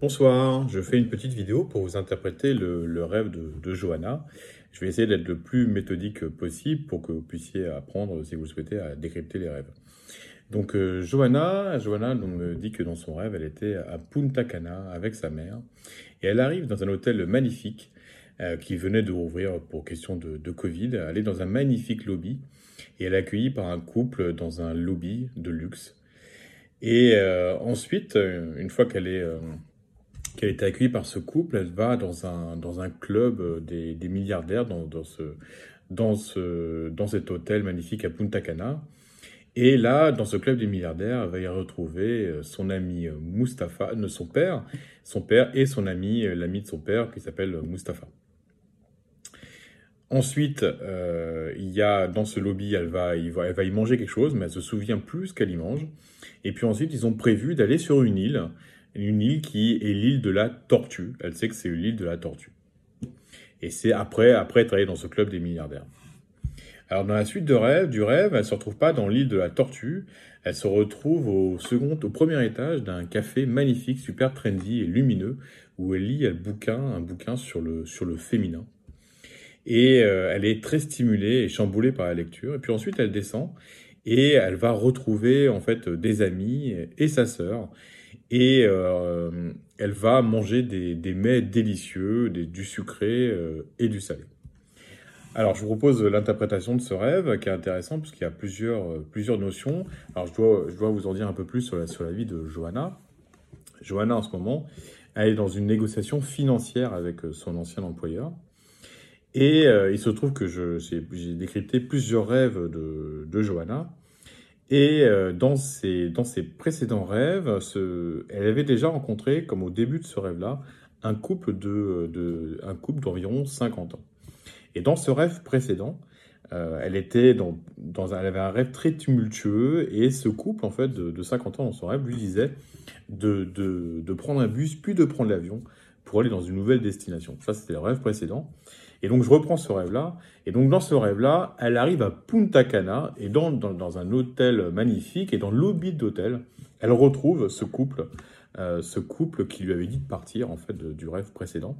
Bonsoir, je fais une petite vidéo pour vous interpréter le, rêve de, Johanna. Je vais essayer d'être le plus méthodique possible pour que vous puissiez apprendre, si vous le souhaitez, à décrypter les rêves. Donc euh, Johanna, Johanna me dit que dans son rêve, elle était à Punta Cana avec sa mère. Et elle arrive dans un hôtel magnifique euh, qui venait de rouvrir pour question de, de, Covid. Elle est dans un magnifique lobby et elle est accueillie par un couple dans un lobby de luxe. Et euh, ensuite, une fois qu'elle est qu'elle est accueillie par ce couple, elle va dans un, dans un club euh, des, milliardaires, dans, ce, dans, ce, dans cet hôtel magnifique à Punta Cana. Et là, dans ce club des milliardaires, elle va y retrouver euh, son ami euh, Mustapha, son père, son père et son ami, l'ami de son père, qui s'appelle Mustapha. Ensuite, il y a dans ce lobby, elle va, elle va y manger quelque chose, mais elle se souvient plus qu'elle y mange. Et puis ensuite, ils ont prévu d'aller sur une île une île qui est l'île de la Tortue. Elle sait que c'est l'île de la Tortue. Et c'est après, après allée dans ce club des milliardaires. Alors dans la suite de rêve, du rêve, elle se retrouve pas dans l'île de la Tortue. Elle se retrouve au second, au premier étage d'un café magnifique, super trendy et lumineux, où elle lit un bouquin, un bouquin sur le sur le féminin. Et euh, elle est très stimulée et chamboulée par la lecture. Et puis ensuite, elle descend et elle va retrouver en fait des amis et sa sœur et euh, elle va manger des, des mets délicieux, des, du sucré euh, et du salé. Alors, je vous propose l'interprétation de ce rêve qui est intéressant puisqu'il y a plusieurs, euh, plusieurs notions. Alors, je dois, je dois vous en dire un peu plus sur la, sur la vie de Johanna. Johanna, en ce moment, elle est dans une négociation financière avec son ancien employeur. Et il se trouve que j'ai décrypté plusieurs rêves de, de Johanna. Et euh, dans, ses, dans précédents rêves, elle avait déjà rencontré, comme au début de ce rêve-là, un couple de, de un couple d'environ 50 ans. Et dans ce rêve précédent, euh, elle était dans, dans un, elle avait un rêve très tumultueux et ce couple en fait de, de 50 ans dans son rêve lui disait de, de, de prendre un bus puis de prendre l'avion pour aller dans une nouvelle destination. Ça c'était le rêve précédent. Et donc je reprends ce rêve-là. Et donc dans ce rêve-là, elle arrive à Punta Cana et dans, dans, un hôtel magnifique et dans le lobby d'hôtel, elle retrouve ce couple, euh, ce couple qui lui avait dit de partir en fait du rêve précédent.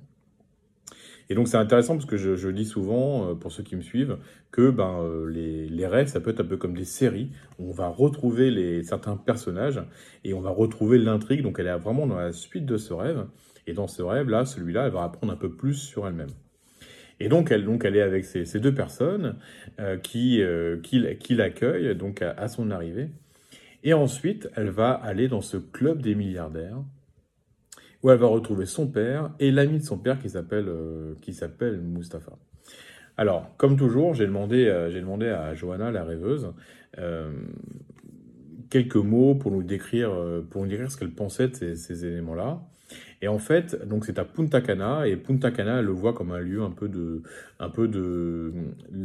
Et donc c'est intéressant parce que je, je, dis souvent, euh, pour ceux qui me suivent, que ben, euh, les, les, rêves, ça peut être un peu comme des séries. On va retrouver les, certains personnages et on va retrouver l'intrigue. Donc elle est vraiment dans la suite de ce rêve. Et dans ce rêve-là, celui-là, elle va apprendre un peu plus sur elle-même. Et donc elle, donc elle est avec ces, ces deux personnes euh, qui, euh, qui, qui l'accueillent donc à, son arrivée. Et ensuite, elle va aller dans ce club des milliardaires où elle va retrouver son père et l'ami de son père qui s'appelle euh, qui s'appelle Mustapha. Alors, comme toujours, j'ai demandé, j'ai demandé à Johanna, la rêveuse, quelques mots pour nous décrire, pour nous décrire ce qu'elle pensait de ces, éléments-là. Et en fait, donc c'est à Punta Cana et Punta Cana, elle le voit comme un lieu un peu de, un peu de,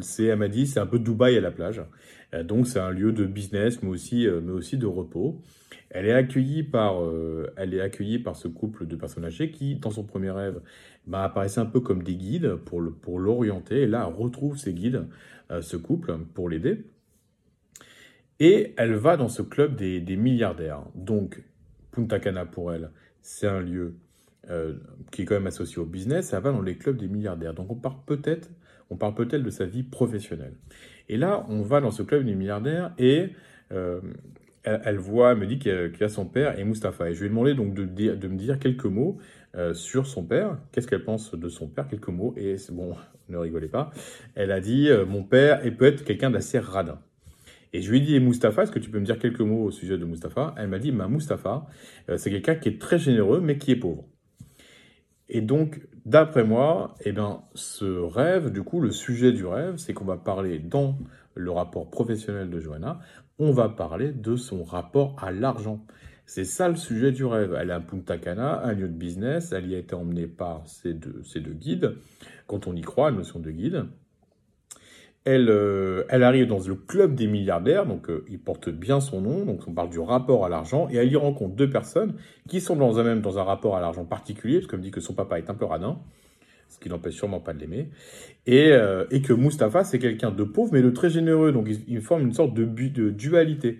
c'est, elle m'a dit, c'est un peu Dubaï à la plage. Euh, donc c'est un lieu de business, mais aussi, euh, mais aussi de repos. Elle est accueillie par, euh, elle est accueillie par ce couple de personnes âgées qui, dans son premier rêve, bah, apparaissait un peu comme des guides pour le, pour l'orienter. Et là, elle retrouve ces guides, ce couple, pour l'aider. Et elle va dans ce club des, milliardaires. Donc, Punta Cana pour elle, c'est un lieu euh, qui est quand même associé au business, ça va dans les clubs des milliardaires. Donc on parle peut-être, on parle peut-être de sa vie professionnelle. Et là, on va dans ce club des milliardaires et euh, elle, voit, elle me dit qu'il y, a son père et Mustapha. Et je lui ai demandé donc de, me dire quelques mots euh, sur son père. Qu'est-ce qu'elle pense de son père? Quelques mots. Et bon, ne rigolez pas. Elle a dit mon père est peut être quelqu'un d'assez radin. Et je lui ai dit, Mustapha, est-ce que tu peux me dire quelques mots au sujet de Mustapha? Elle m'a dit, bah, Mustapha, c'est quelqu'un qui est très généreux, mais qui est pauvre. Et donc, d'après moi, eh bien, ce rêve, du coup, le sujet du rêve, c'est qu'on va parler dans le rapport professionnel de Johanna, on va parler de son rapport à l'argent. C'est ça le sujet du rêve. Elle est à Punta Cana, un lieu de business, elle y a été emmenée par ses deux, ses deux guides, quand on y croit, la notion de guide. Elle, euh, elle arrive dans le club des milliardaires, donc euh, il porte bien son nom, donc on parle du rapport à l'argent, et elle y rencontre deux personnes qui sont dans un même dans un rapport à l'argent particulier, parce qu'elle me dit que son papa est un peu radin, ce qui n'empêche sûrement pas de l'aimer, et, euh, et que Mustapha c'est quelqu'un de pauvre mais de très généreux, donc il, forme une sorte de, de dualité.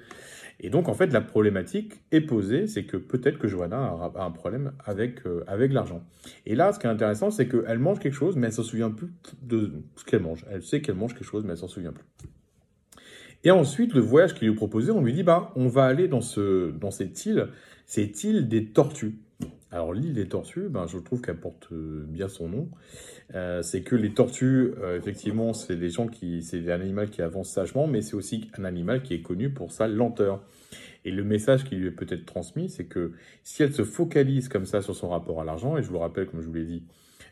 Et donc, en fait, la problématique est posée, c'est que peut-être que Johanna a un problème avec, euh, avec l'argent. Et là, ce qui est intéressant, c'est qu'elle mange quelque chose, mais elle ne s'en souvient plus de ce qu'elle mange. Elle sait qu'elle mange quelque chose, mais elle ne s'en souvient plus. Et ensuite, le voyage qu'il lui proposait, on lui dit, bah, on va aller dans, ce, dans cette île, cette île des tortues. Alors l'île des tortues, ben, je trouve qu'elle porte euh, bien son nom. Euh, c'est que les tortues, euh, effectivement, c'est des gens qui, c'est un animal qui avance sagement, mais c'est aussi un animal qui est connu pour sa lenteur. Et le message qui lui est peut-être transmis, c'est que si elle se focalise comme ça sur son rapport à l'argent, et je vous le rappelle, comme je vous l'ai dit,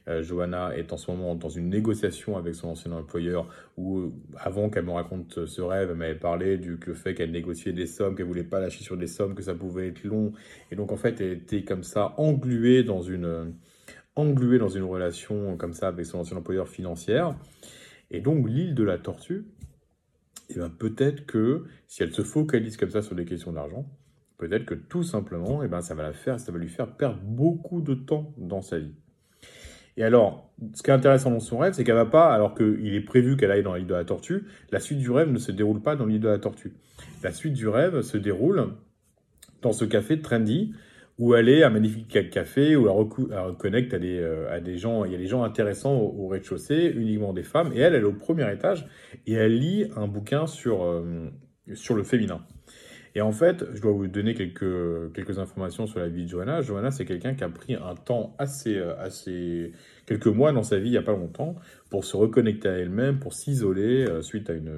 euh, Johanna est en ce moment dans une négociation avec son ancien employeur où, euh, avant qu'elle me raconte ce rêve, elle m'avait parlé du fait qu'elle négociait des sommes, qu'elle voulait pas lâcher sur des sommes, que ça pouvait être long. Et donc, en fait, elle était comme ça engluée dans une, engluée dans une relation comme ça avec son ancien employeur financière. Et donc, l'île de la tortue, eh ben, peut-être que si elle se focalise comme ça sur des questions d'argent, peut-être que tout simplement, et eh ben, ça va la faire, ça va lui faire perdre beaucoup de temps dans sa vie. Et alors, ce qui est intéressant dans son rêve, c'est qu'elle va pas, alors qu'il est prévu qu'elle aille dans l'île de la tortue, la suite du rêve ne se déroule pas dans l'île de la tortue. La suite du rêve se déroule dans ce café trendy, elle est un magnifique café, où elle, reconnecte à des, euh, à des gens, il y a des gens intéressants au, rez-de-chaussée, uniquement des femmes, et elle, elle est au premier étage, et elle lit un bouquin sur, euh, sur le féminin. Et en fait, je dois vous donner quelques, quelques informations sur la vie de Johanna. Johanna, c'est quelqu'un qui a pris un temps assez, euh, assez, quelques mois dans sa vie, il n'y a pas longtemps, pour se reconnecter à elle-même, pour s'isoler euh, suite à une,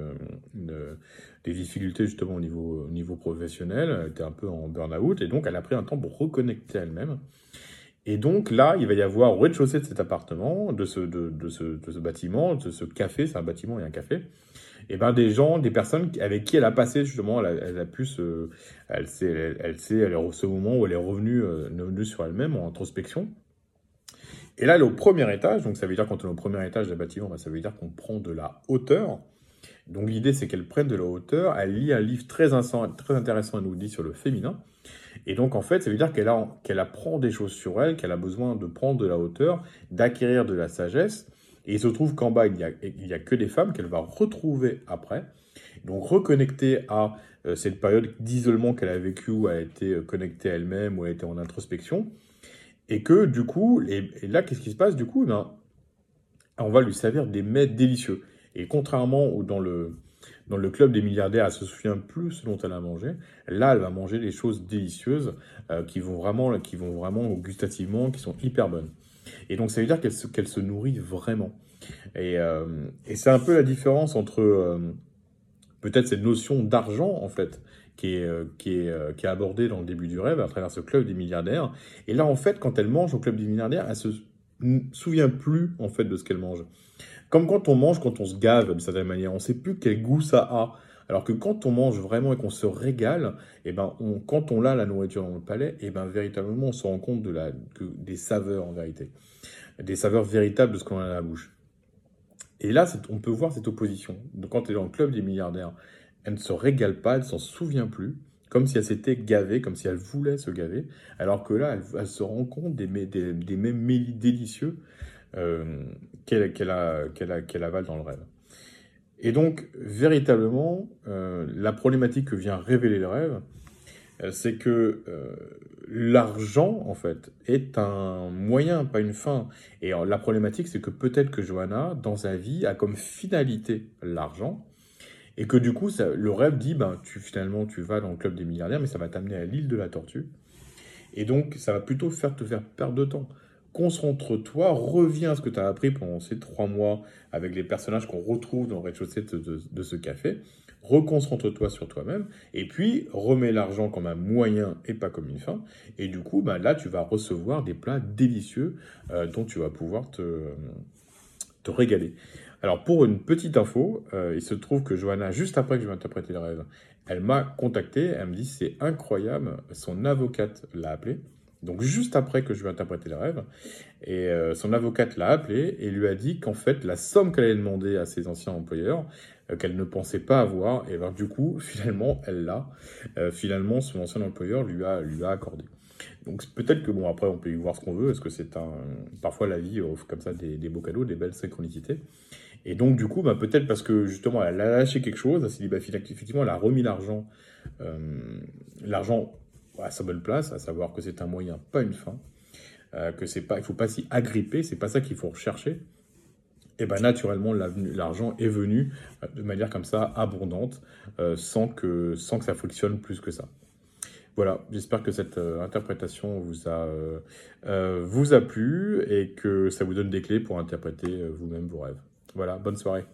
des difficultés justement au niveau, au niveau professionnel. Elle était un peu en burn-out et donc elle a pris un temps pour reconnecter à elle-même. Et donc là, il va y avoir au rez-de-chaussée de cet appartement, de ce, bâtiment, de ce café, c'est un bâtiment et un café, et ben des gens, des personnes avec qui elle a passé justement, elle a, pu se, elle sait, elle, sait, ce moment où elle est revenue, euh, sur elle-même en introspection. Et là, elle est au premier étage, donc ça veut dire quand on est au premier étage d'un bâtiment, ben, ça veut dire qu'on prend de la hauteur. Donc l'idée, c'est qu'elle prenne de la hauteur. Elle lit un livre très, très intéressant, elle nous dit, sur le féminin. Et donc, en fait, ça veut dire qu'elle apprend des choses sur elle, qu'elle a besoin de prendre de la hauteur, d'acquérir de la sagesse. Et il se trouve qu'en bas, il n'y a, il a que des femmes qu'elle va retrouver après. Donc reconnecter à euh, cette période d'isolement qu'elle a vécue, où elle a été euh, connectée à elle-même, où elle était en introspection. Et que du coup, et, là, qu'est-ce qui se passe du coup? Ben, On va lui servir des mets délicieux. Et contrairement au, dans le, dans le club des milliardaires, elle se souvient plus ce dont elle a mangé. Là, elle va manger des choses délicieuses euh, qui vont vraiment, qui vont vraiment gustativement, qui sont hyper bonnes. Et donc, ça veut dire qu'elle se, nourrit vraiment. Et, euh, et c'est un peu la différence entre euh, peut-être cette notion d'argent, en fait, qui est, qui, est, qui est abordée dans le début du rêve à travers ce club des milliardaires. Et là, en fait, quand elle mange au club des milliardaires, elle se souvient plus, en fait, de ce qu'elle mange. Comme quand on mange, quand on se gave de certaine manière, on ne sait plus quel goût ça a. Alors que quand on mange vraiment et qu'on se régale, et eh ben on, quand on a la nourriture dans le palais, et eh ben véritablement on se rend compte de la, des saveurs en vérité, des saveurs véritables de ce qu'on a dans la bouche. Et là, on peut voir cette opposition. Donc, quand elle est dans le club des milliardaires, elle ne se régale pas, elle s'en souvient plus, comme si elle s'était gavée, comme si elle voulait se gaver, alors que là, elle, se rend compte des, des, des mêmes délicieux euh, qu'elle avale dans le rêve. Et donc, véritablement, euh, la problématique que vient révéler le rêve, euh, c'est que l'argent, en fait, est un moyen, pas une fin. Et la problématique, c'est que peut-être que Johanna, dans sa vie, a comme finalité l'argent, et que du coup, ça, le rêve dit, ben, tu, finalement, tu vas dans le club des milliardaires, mais ça va t'amener à l'île de la tortue. Et donc, ça va plutôt faire te faire perdre de temps concentre-toi, reviens à ce que tu as appris pendant ces trois mois avec les personnages qu'on retrouve dans le rez-de-chaussée de, ce café. Reconcentre-toi sur toi-même et puis remets l'argent comme un moyen et pas comme une fin. Et du coup, bah, là, tu vas recevoir des plats délicieux euh, dont tu vas pouvoir te régaler. Alors, pour une petite info, euh, il se trouve que Johanna, juste après que je vais interpréter le rêve, elle m'a contacté, elle me dit c'est incroyable, son avocate l'a appelé donc juste après que je lui ai interprété le rêve, et euh, son avocate l'a appelé et lui a dit qu'en fait la somme qu'elle allait demander à ses anciens employeurs, euh, qu'elle ne pensait pas avoir, et ben du coup finalement elle l'a, finalement son ancien employeur lui a lui a accordé. Donc peut-être que bon après on peut y voir ce qu'on veut, est-ce que c'est un parfois la vie offre comme ça des, des beaux cadeaux, des belles synchronicités. Et donc, du coup, bah, peut-être parce que justement, elle a lâché quelque chose, elle s'est dit, bah, effectivement, elle a remis l'argent, euh, l'argent à sa bonne place, à savoir que c'est un moyen, pas une fin, euh, que c'est pas, faut pas s'y agripper, c'est pas ça qu'il faut rechercher. Et ben naturellement, l'argent est venu euh, de manière comme ça abondante, sans que sans que ça fonctionne plus que ça. Voilà, j'espère que cette interprétation vous a, vous a plu et que ça vous donne des clés pour interpréter vous-même vos rêves. Voilà, bonne soirée.